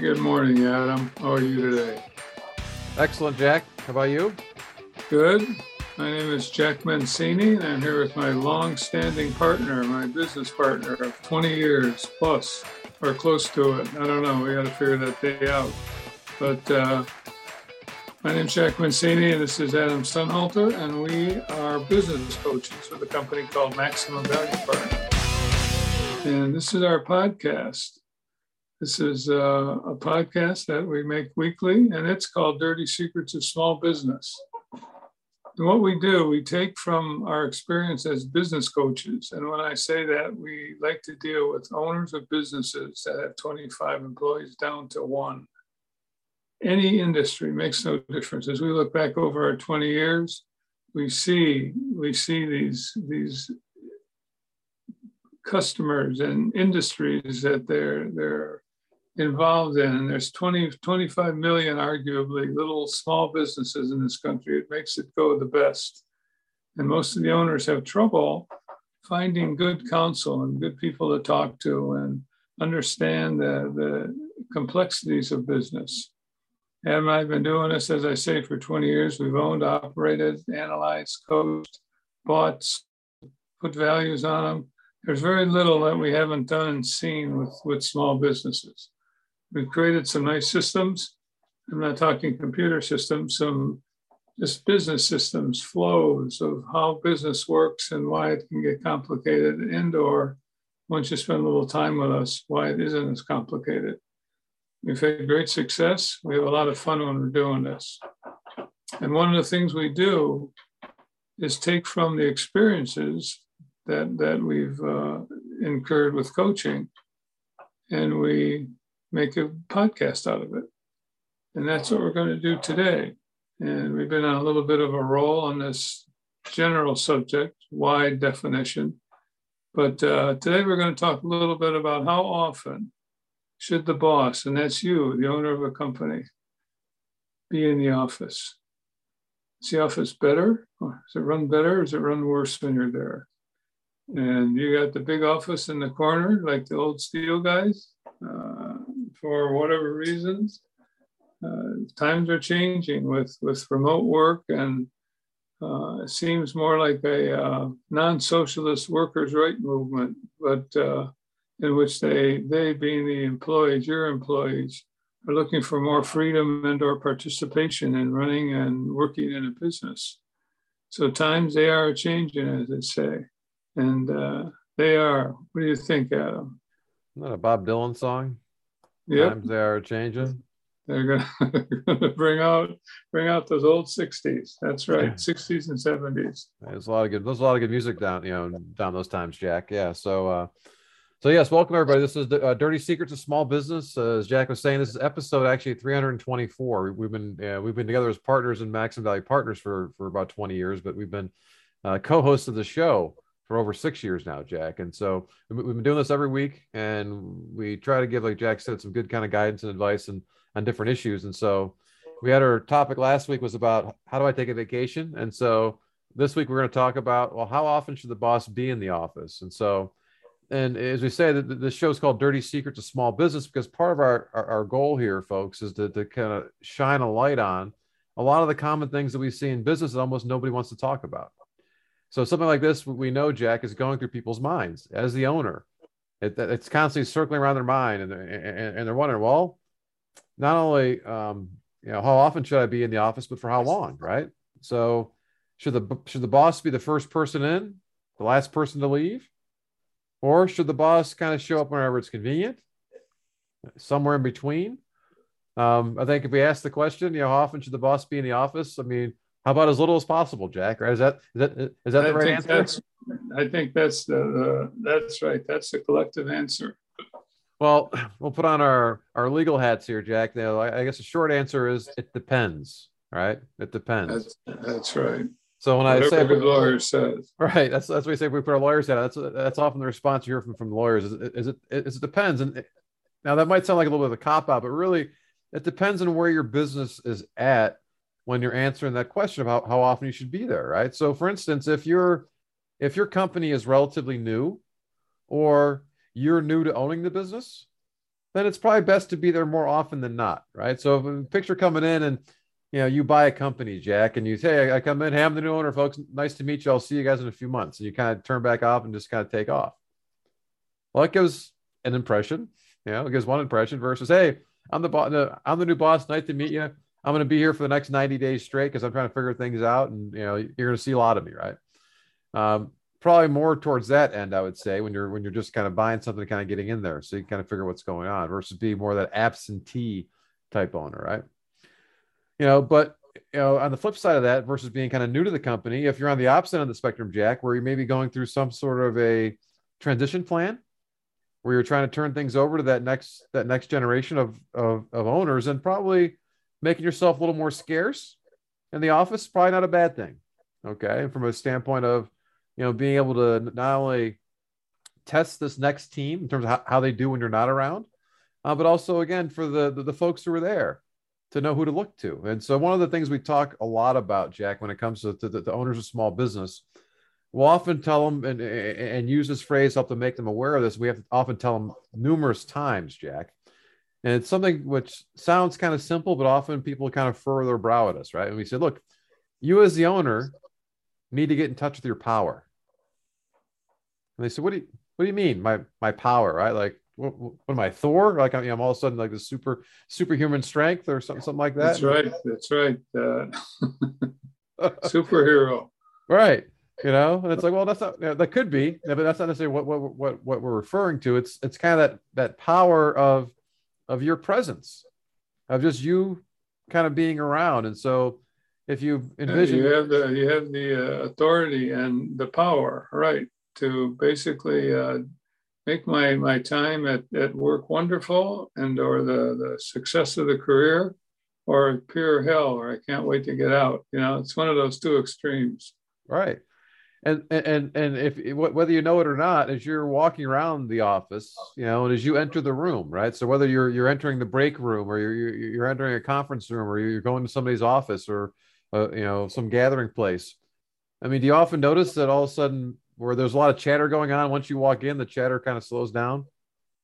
Good morning, Adam. How are you today? Excellent, Jack. How about you? Good. My name is Jack Mancini, and I'm here with my long-standing partner, my business partner of 20 years plus, or close to it. I don't know. We got to figure that day out. But uh, my name is Jack Mancini, and this is Adam Sonhalter, and we are business coaches with a company called Maximum Value Partners. And this is our podcast. This is uh, a podcast that we make weekly, and it's called Dirty Secrets of Small Business. And what we do, we take from our experience as business coaches. And when I say that, we like to deal with owners of businesses that have 25 employees down to one. Any industry makes no difference. As we look back over our 20 years, we see we see these these customers and industries that they're they're involved in. And there's 20, 25 million, arguably, little small businesses in this country. It makes it go the best. And most of the owners have trouble finding good counsel and good people to talk to and understand the, the complexities of business. And I have been doing this, as I say, for 20 years. We've owned, operated, analyzed, coached, bought, put values on them. There's very little that we haven't done and seen with, with small businesses. We've created some nice systems. I'm not talking computer systems, some just business systems, flows of how business works and why it can get complicated, and or once you spend a little time with us, why it isn't as complicated. We've had great success. We have a lot of fun when we're doing this. And one of the things we do is take from the experiences that, that we've uh, incurred with coaching and we make a podcast out of it. And that's what we're going to do today. And we've been on a little bit of a roll on this general subject, wide definition. But uh, today we're going to talk a little bit about how often should the boss, and that's you, the owner of a company, be in the office? Is the office better? Does it run better? Or does it run worse when you're there? And you got the big office in the corner, like the old steel guys. Uh, for whatever reasons. Uh, times are changing with, with remote work, and uh, it seems more like a uh, non socialist workers' right movement, but uh, in which they, they being the employees, your employees, are looking for more freedom and or participation in running and working in a business. So times they are changing, as they say, and uh, they are. What do you think, Adam? That a Bob Dylan song? Yep. Times they are changing. They're going to bring out bring out those old '60s. That's right, '60s and '70s. There's a lot of good. There's a lot of good music down, you know, down those times, Jack. Yeah. So, uh, so yes, welcome everybody. This is uh, Dirty Secrets of Small Business. Uh, as Jack was saying, this is episode actually 324. We've been uh, we've been together as partners in Maximum Value Partners for for about 20 years, but we've been uh, co-hosts of the show for over six years now, Jack. And so we've been doing this every week, and we try to give, like Jack said, some good kind of guidance and advice and on different issues. And so we had our topic last week was about how do I take a vacation, and so this week we're going to talk about well, how often should the boss be in the office? And so, and as we say, that the show is called "Dirty Secrets of Small Business" because part of our, our our goal here, folks, is to to kind of shine a light on a lot of the common things that we see in business that almost nobody wants to talk about. So something like this, we know Jack is going through people's minds as the owner. It, it's constantly circling around their mind, and, and, and they're wondering, well, not only um, you know how often should I be in the office, but for how long, right? So should the should the boss be the first person in, the last person to leave, or should the boss kind of show up whenever it's convenient, somewhere in between? Um, I think if we ask the question, you know, how often should the boss be in the office? I mean, how about as little as possible, Jack? Right? Is that is that is that the I right answer? I think that's the, the that's right. That's the collective answer. Well, we'll put on our our legal hats here, Jack. Now, I guess the short answer is it depends. Right? It depends. That's, that's right. So when Whatever I say the lawyer says, right, that's that's what we say. If we put our lawyers hat. That's that's often the response you hear from from lawyers. Is, is it is it depends, and it, now that might sound like a little bit of a cop out, but really, it depends on where your business is at when you're answering that question about how often you should be there, right? So for instance, if you're if your company is relatively new or you're new to owning the business, then it's probably best to be there more often than not, right? So picture coming in and you know you buy a company, Jack, and you say, "I come in, hey, I'm the new owner, folks. Nice to meet you. I'll see you guys in a few months." And you kind of turn back off and just kind of take off. Well, it gives an impression, you know, it gives one impression versus, "Hey, I'm the boss. I'm the new boss. Nice to meet you. I'm going to be here for the next 90 days straight because I'm trying to figure things out, and you know, you're going to see a lot of me, right?" Um, probably more towards that end, I would say, when you're when you're just kind of buying something, kind of getting in there, so you kind of figure what's going on, versus be more that absentee type owner, right? You know, but you know, on the flip side of that, versus being kind of new to the company, if you're on the opposite end of the spectrum, Jack, where you may be going through some sort of a transition plan, where you're trying to turn things over to that next that next generation of of, of owners, and probably making yourself a little more scarce in the office, probably not a bad thing. Okay, And from a standpoint of you know, being able to not only test this next team in terms of how, how they do when you're not around, uh, but also again for the, the, the folks who are there to know who to look to. And so one of the things we talk a lot about, Jack, when it comes to, to the, the, owners of small business, we'll often tell them and, and use this phrase help to make them aware of this. We have to often tell them numerous times, Jack. And it's something which sounds kind of simple, but often people kind of furrow their brow at us, right? And we say, look, you as the owner need to get in touch with your power. And they said, "What do you What do you mean, my my power? Right? Like, what, what am I, Thor? Like, I'm, I'm all of a sudden like the super superhuman strength or something, something like that." That's right. That's right. Uh, superhero. Right. You know, and it's like, well, that's not you know, that could be, but that's not necessarily what what what what we're referring to. It's it's kind of that that power of of your presence, of just you kind of being around, and so if you envision, you have the you have the uh, authority and the power, right? to basically uh, make my my time at, at work wonderful and or the the success of the career or pure hell or I can't wait to get out. You know, it's one of those two extremes. Right. And and and if whether you know it or not, as you're walking around the office, you know, and as you enter the room, right? So whether you're you're entering the break room or you're you're entering a conference room or you're going to somebody's office or uh, you know some gathering place, I mean, do you often notice that all of a sudden where there's a lot of chatter going on. Once you walk in, the chatter kind of slows down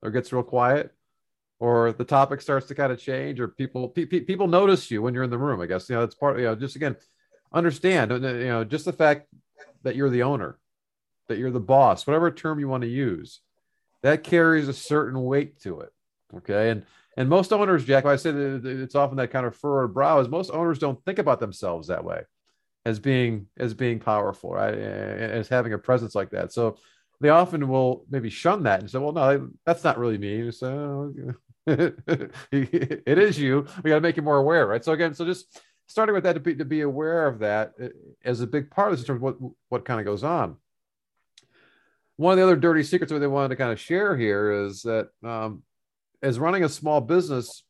or gets real quiet, or the topic starts to kind of change, or people pe- people notice you when you're in the room. I guess you know that's part. You know, just again, understand. You know, just the fact that you're the owner, that you're the boss, whatever term you want to use, that carries a certain weight to it. Okay, and and most owners, Jack, I say that it's often that kind of furrowed brow is most owners don't think about themselves that way as being as being powerful, right? As having a presence like that. So they often will maybe shun that and say, "Well, no, that's not really me." So uh, it is you. We got to make you more aware, right? So again, so just starting with that to be to be aware of that uh, as a big part of this in terms of what what kind of goes on. One of the other dirty secrets that they wanted to kind of share here is that um, as running a small business,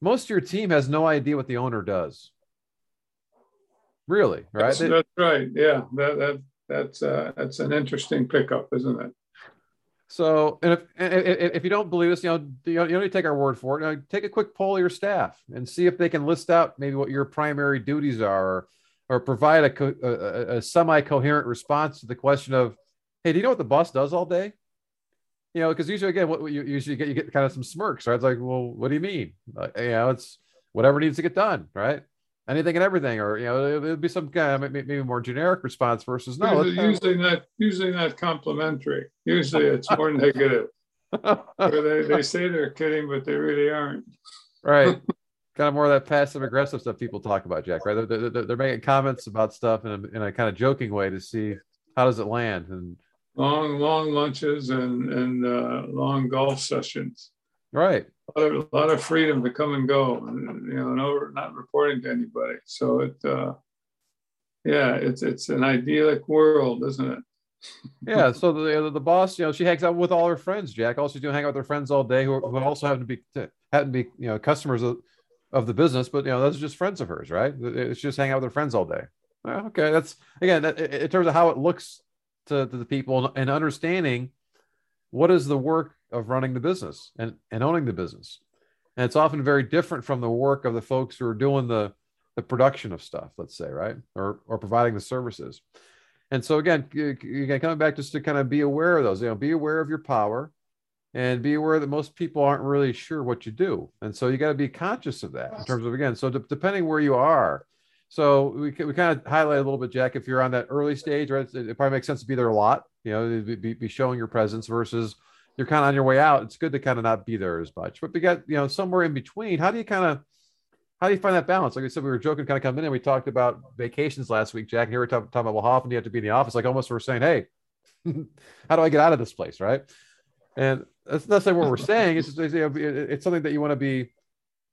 most of your team has no idea what the owner does. Really, right? That's, that's right. Yeah, that, that that's uh, that's an interesting pickup, isn't it? So, and if if you don't believe us, you know, you don't, need to take our word for it. You know, take a quick poll of your staff and see if they can list out maybe what your primary duties are, or, or provide a, a, a semi-coherent response to the question of, "Hey, do you know what the boss does all day?" You know, because usually, again, what you usually get, you get kind of some smirks, right? It's like, well, what do you mean? You know, it's whatever needs to get done, right? Anything and everything, or you know, it'd be some kind of maybe more generic response versus no. Usually, not usually not complimentary. Usually it's more negative. they, they say they're kidding, but they really aren't. Right. kind of more of that passive aggressive stuff people talk about, Jack. Right? They're, they're, they're making comments about stuff in a, in a kind of joking way to see how does it land and long long lunches and and uh, long golf sessions. Right a lot, of, a lot of freedom to come and go, and, you know, no, not reporting to anybody. So it, uh, yeah, it's it's an idyllic world, isn't it? yeah. So the the boss, you know, she hangs out with all her friends. Jack, all she's doing, hang out with her friends all day, who, who also happen to be happen to be you know customers of, of the business, but you know those are just friends of hers, right? It's just hang out with her friends all day. Well, okay, that's again that, in terms of how it looks to, to the people and understanding what is the work of running the business and, and owning the business. And it's often very different from the work of the folks who are doing the, the production of stuff, let's say, right? Or, or providing the services. And so again, again, coming back just to kind of be aware of those, you know, be aware of your power, and be aware that most people aren't really sure what you do and so you got to be conscious of that in terms of again so de- depending where you are so we, we kind of highlight a little bit jack if you're on that early stage right it probably makes sense to be there a lot you know be, be showing your presence versus you're kind of on your way out it's good to kind of not be there as much but we got you know somewhere in between how do you kind of how do you find that balance? Like I said, we were joking, kind of coming in, and we talked about vacations last week, Jack. And here we're talking, talking about well, how often do you have to be in the office? Like almost we're saying, hey, how do I get out of this place, right? And that's not saying what we're saying. It's just it's something that you want to be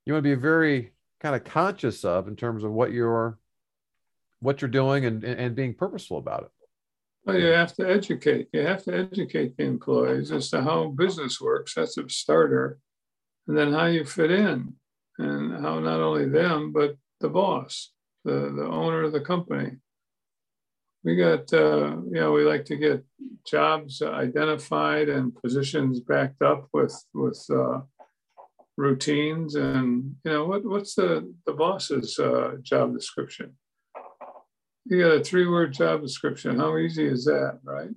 you want to be very kind of conscious of in terms of what you're what you're doing and and being purposeful about it. Well, you have to educate. You have to educate the employees as to how business works. That's a starter, and then how you fit in, and how not only them but the boss, the the owner of the company we got, uh, you know, we like to get jobs identified and positions backed up with with uh, routines. And you know, what what's the the boss's uh, job description? You got a three word job description. How easy is that, right?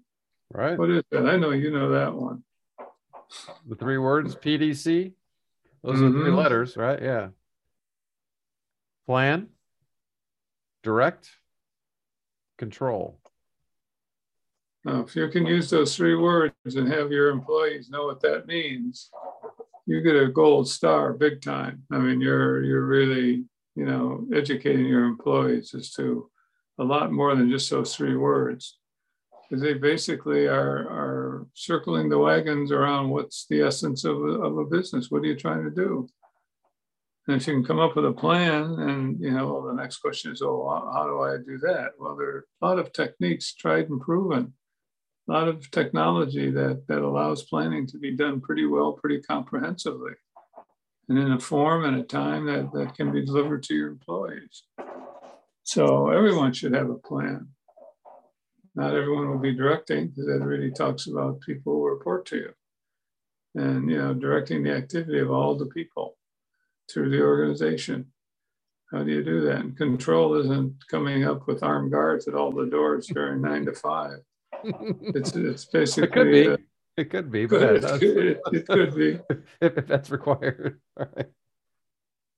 Right. What is that? I know you know that one. The three words PDC. Those mm-hmm. are the three letters, right? Yeah. Plan, direct, control. Now, if you can use those three words and have your employees know what that means, you get a gold star big time. I mean, you're you're really, you know, educating your employees as to a lot more than just those three words. Because they basically are are circling the wagons around what's the essence of a, of a business. What are you trying to do? And if you can come up with a plan, and you know, well, the next question is, oh, how do I do that? Well, there are a lot of techniques tried and proven, a lot of technology that that allows planning to be done pretty well, pretty comprehensively, and in a form and a time that that can be delivered to your employees. So everyone should have a plan. Not everyone will be directing because that really talks about people who report to you, and you know, directing the activity of all the people through the organization. How do you do that? And control isn't coming up with armed guards at all the doors during nine to five. It's it's basically it could be. Uh, it could be, but it, it, it, could be if, if that's required. Right.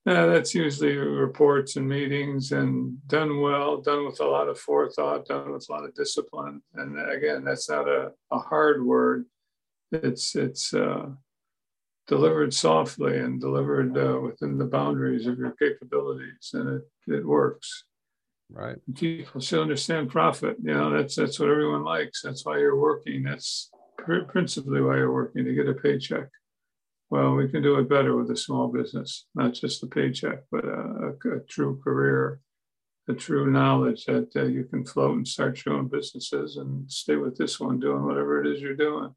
Yeah, that's usually reports and meetings and done well, done with a lot of forethought, done with a lot of discipline. And again, that's not a, a hard word. It's it's uh, delivered softly and delivered uh, within the boundaries of your capabilities, and it, it works. Right. People should understand profit. You know, that's that's what everyone likes. That's why you're working. That's principally why you're working to get a paycheck. Well, we can do it better with a small business, not just the paycheck, but a, a, a true career, a true knowledge that uh, you can float and start your own businesses and stay with this one doing whatever it is you're doing.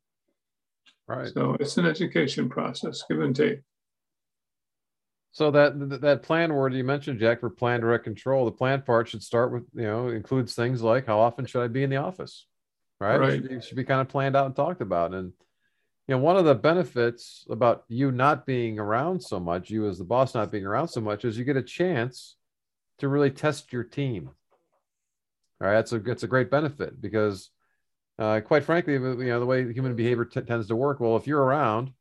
Right. So it's an education process, give and take. So that that plan word you mentioned, Jack, for plan direct control, the plan part should start with you know includes things like how often should I be in the office, right? Right. It should, be, should be kind of planned out and talked about. And you know, one of the benefits about you not being around so much, you as the boss not being around so much, is you get a chance to really test your team. All right, that's a it's a great benefit because uh, quite frankly, you know, the way human behavior t- tends to work. Well, if you're around,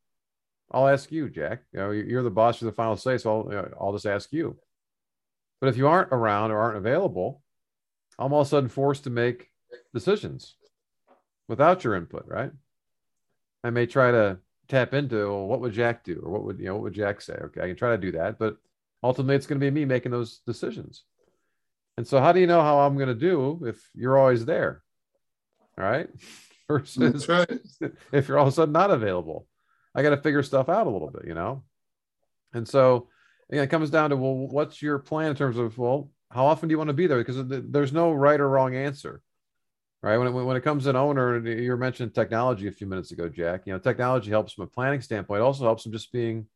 I'll ask you, Jack. You know, you're the boss, you're the final say, so I'll, I'll just ask you. But if you aren't around or aren't available, I'm all of a sudden forced to make decisions without your input, right? I may try to tap into well, what would Jack do, or what would you know, what would Jack say? Okay, I can try to do that, but ultimately, it's going to be me making those decisions. And so, how do you know how I'm going to do if you're always there? right? Versus right. if you're all of a sudden not available, I got to figure stuff out a little bit, you know? And so, again, it comes down to, well, what's your plan in terms of, well, how often do you want to be there? Because there's no right or wrong answer, right? When it, when it comes to an owner, you mentioned technology a few minutes ago, Jack, you know, technology helps from a planning standpoint. It also helps them just being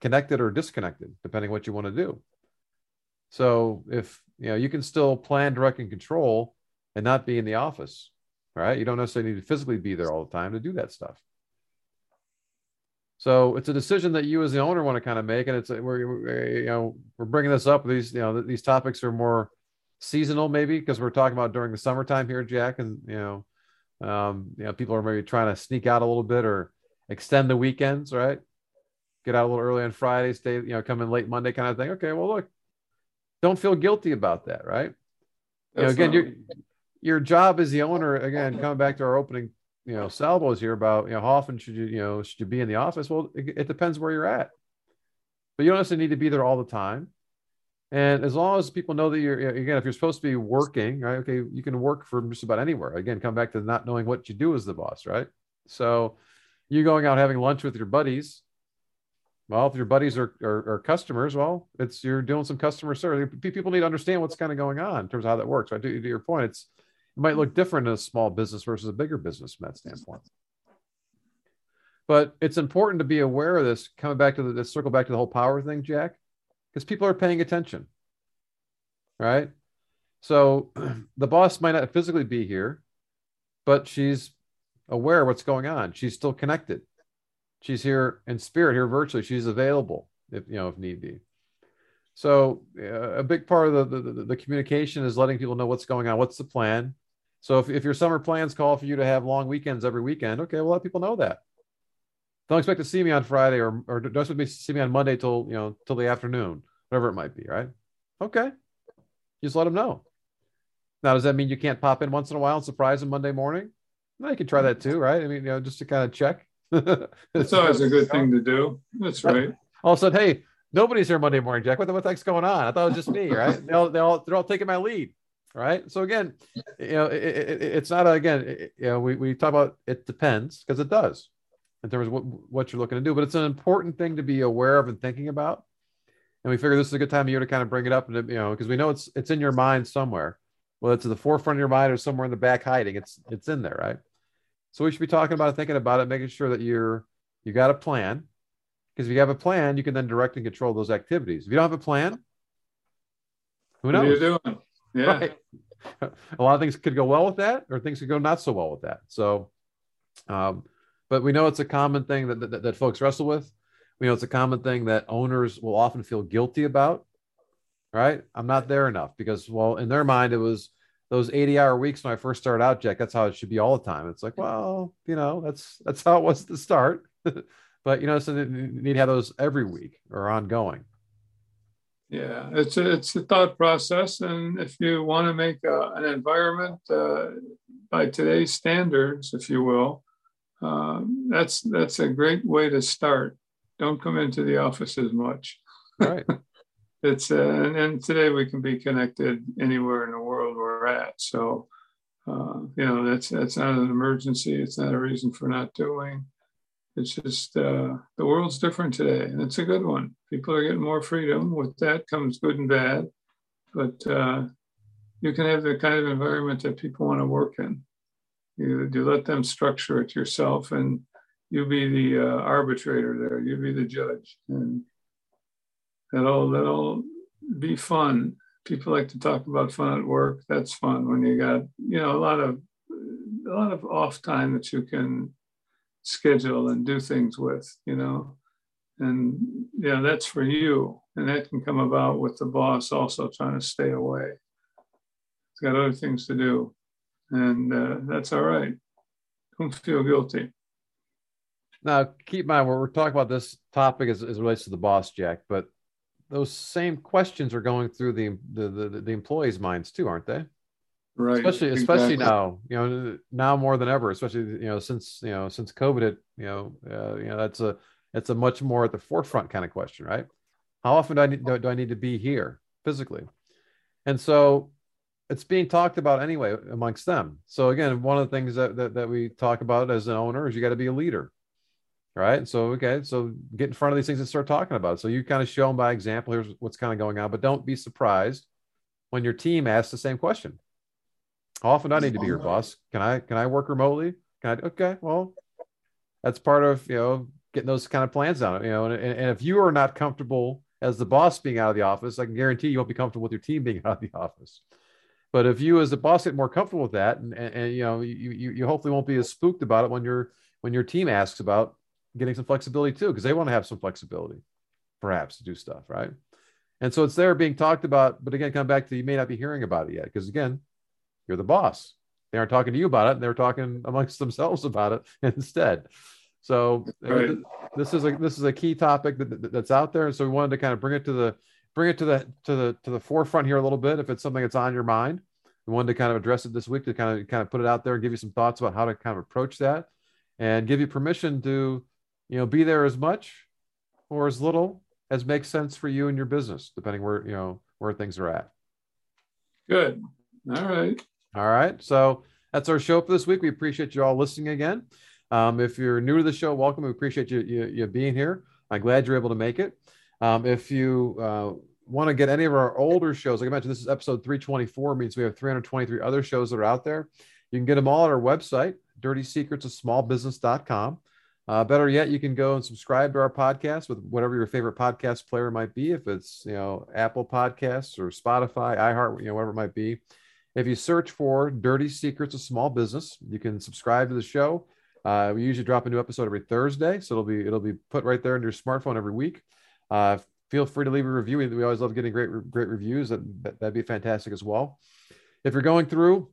connected or disconnected, depending what you want to do. So if, you know, you can still plan, direct, and control and not be in the office right? You don't necessarily need to physically be there all the time to do that stuff. So it's a decision that you as the owner want to kind of make, and it's we're you know we're bringing this up. These you know these topics are more seasonal maybe because we're talking about during the summertime here, Jack, and you know um, you know people are maybe trying to sneak out a little bit or extend the weekends, right? Get out a little early on Friday, stay, you know, come in late Monday kind of thing. Okay, well, look, don't feel guilty about that, right? you know, again, your your job as the owner, again, coming back to our opening, you know, salvos here about, you know, how often should you, you know, should you be in the office? Well, it, it depends where you're at. But you don't necessarily need to be there all the time. And as long as people know that you're, again, if you're supposed to be working, right? Okay, you can work from just about anywhere. Again, come back to not knowing what you do as the boss, right? So you're going out having lunch with your buddies. Well, if your buddies are, are, are customers, well, it's you're doing some customer service. People need to understand what's kind of going on in terms of how that works. Right? To, your point, it's it might look different in a small business versus a bigger business from that standpoint. But it's important to be aware of this. Coming back to the circle back to the whole power thing, Jack because people are paying attention. Right. So the boss might not physically be here, but she's aware what's going on. She's still connected. She's here in spirit, here virtually. She's available if you know if need be. So uh, a big part of the, the, the communication is letting people know what's going on. What's the plan? So if, if your summer plans call for you to have long weekends every weekend, okay, well let people know that. Don't expect to see me on Friday or, or don't expect me to see me on Monday till you know till the afternoon, whatever it might be, right? Okay. Just let them know. Now, does that mean you can't pop in once in a while and surprise them Monday morning? No, you can try that too, right? I mean, you know, just to kind of check. it's always a good thing to do. That's right. All of a sudden, hey, nobody's here Monday morning, Jack. What the, what the heck's going on? I thought it was just me, right? they all, they all, they're all taking my lead, right? So again, you know, it, it, it's not a, again, it, you know, we, we talk about it depends because it does in terms of what, what you're looking to do, but it's an important thing to be aware of and thinking about. And we figure this is a good time of year to kind of bring it up and you know because we know it's it's in your mind somewhere whether it's at the forefront of your mind or somewhere in the back hiding it's it's in there right? So we should be talking about it thinking about it making sure that you're you got a plan because if you have a plan you can then direct and control those activities. If you don't have a plan who knows what are you doing? Yeah. Right? a lot of things could go well with that or things could go not so well with that. So um, but we know it's a common thing that, that, that folks wrestle with We know, it's a common thing that owners will often feel guilty about, right? I'm not there enough because, well, in their mind, it was those 80 hour weeks when I first started out, Jack. That's how it should be all the time. It's like, well, you know, that's that's how it was to start. but you know, so you need to have those every week or ongoing. Yeah, it's a, it's a thought process, and if you want to make a, an environment uh, by today's standards, if you will, uh, that's that's a great way to start don't come into the office as much. Right. it's uh, and, and, today we can be connected anywhere in the world we're at. So uh, you know that's that's not an emergency. It's not a reason for not doing. It's just uh, the world's different today, and it's a good one. People are getting more freedom. With that comes good and bad, but uh, you can have the kind of environment that people want to work in. You, you let them structure it yourself, and you be the uh, arbitrator there. You be the judge, and that'll that'll be fun. People like to talk about fun at work. That's fun when you got you know a lot of a lot of off time that you can schedule and do things with. You know, and yeah, that's for you, and that can come about with the boss also trying to stay away. He's got other things to do, and uh, that's all right. Don't feel guilty. Now, keep in mind, we're, we're talking about this topic as, as relates to the boss, Jack, but those same questions are going through the the the, the employees' minds too, aren't they? Right. Especially especially now, you know, now more than ever, especially you know since you know since COVID it you know, uh, you know that's a it's a much more at the forefront kind of question, right? How often do I need do, do I need to be here physically? And so it's being talked about anyway amongst them. So again, one of the things that, that, that we talk about as an owner is you got to be a leader right? So okay, so get in front of these things and start talking about it. So you kind of show them by example. Here's what's kind of going on, but don't be surprised when your team asks the same question. Often I need to be your boss? Can I can I work remotely? Can I? Okay, well, that's part of you know getting those kind of plans down. You know, and, and if you are not comfortable as the boss being out of the office, I can guarantee you won't be comfortable with your team being out of the office. But if you as the boss get more comfortable with that, and, and, and you know you, you you hopefully won't be as spooked about it when your when your team asks about getting some flexibility too, because they want to have some flexibility, perhaps to do stuff, right? And so it's there being talked about, but again, come back to you may not be hearing about it yet, because again, you're the boss. They aren't talking to you about it, and they're talking amongst themselves about it instead. So right. this is a this is a key topic that, that's out there, and so we wanted to kind of bring it to the bring it to the to the to the forefront here a little bit. If it's something that's on your mind, we wanted to kind of address it this week to kind of kind of put it out there and give you some thoughts about how to kind of approach that, and give you permission to, you know, be there as much or as little as makes sense for you and your business, depending where you know where things are at. Good. All right. All right. So that's our show for this week. We appreciate you all listening again. Um, if you're new to the show, welcome. We appreciate you, you, you being here. I'm glad you're able to make it. Um, if you uh, want to get any of our older shows, like I mentioned, this is episode 324, means we have 323 other shows that are out there. You can get them all at our website, dirty secrets of dirtysecretsofsmallbusiness.com. Uh, better yet, you can go and subscribe to our podcast with whatever your favorite podcast player might be. If it's you know Apple Podcasts or Spotify, iHeart, you know whatever it might be. If you search for "Dirty Secrets of Small Business," you can subscribe to the show. Uh, we usually drop a new episode every Thursday, so it'll be it'll be put right there in your smartphone every week. Uh, feel free to leave a review. We always love getting great great reviews. That, that'd be fantastic as well. If you're going through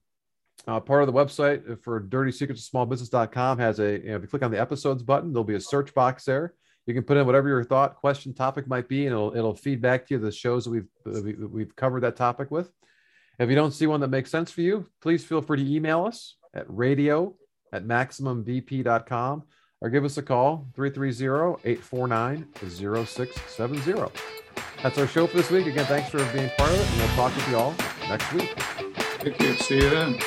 uh, part of the website for dirty secrets of small business.com has a, you know, if you click on the episodes button, there'll be a search box there. You can put in whatever your thought, question, topic might be, and it'll, it'll feed back to you the shows that we've, that we've covered that topic with. If you don't see one that makes sense for you, please feel free to email us at radio at maximumvp.com or give us a call 330-849-0670. That's our show for this week. Again, thanks for being part of it, and we'll talk with you all next week. Thank you. See you then.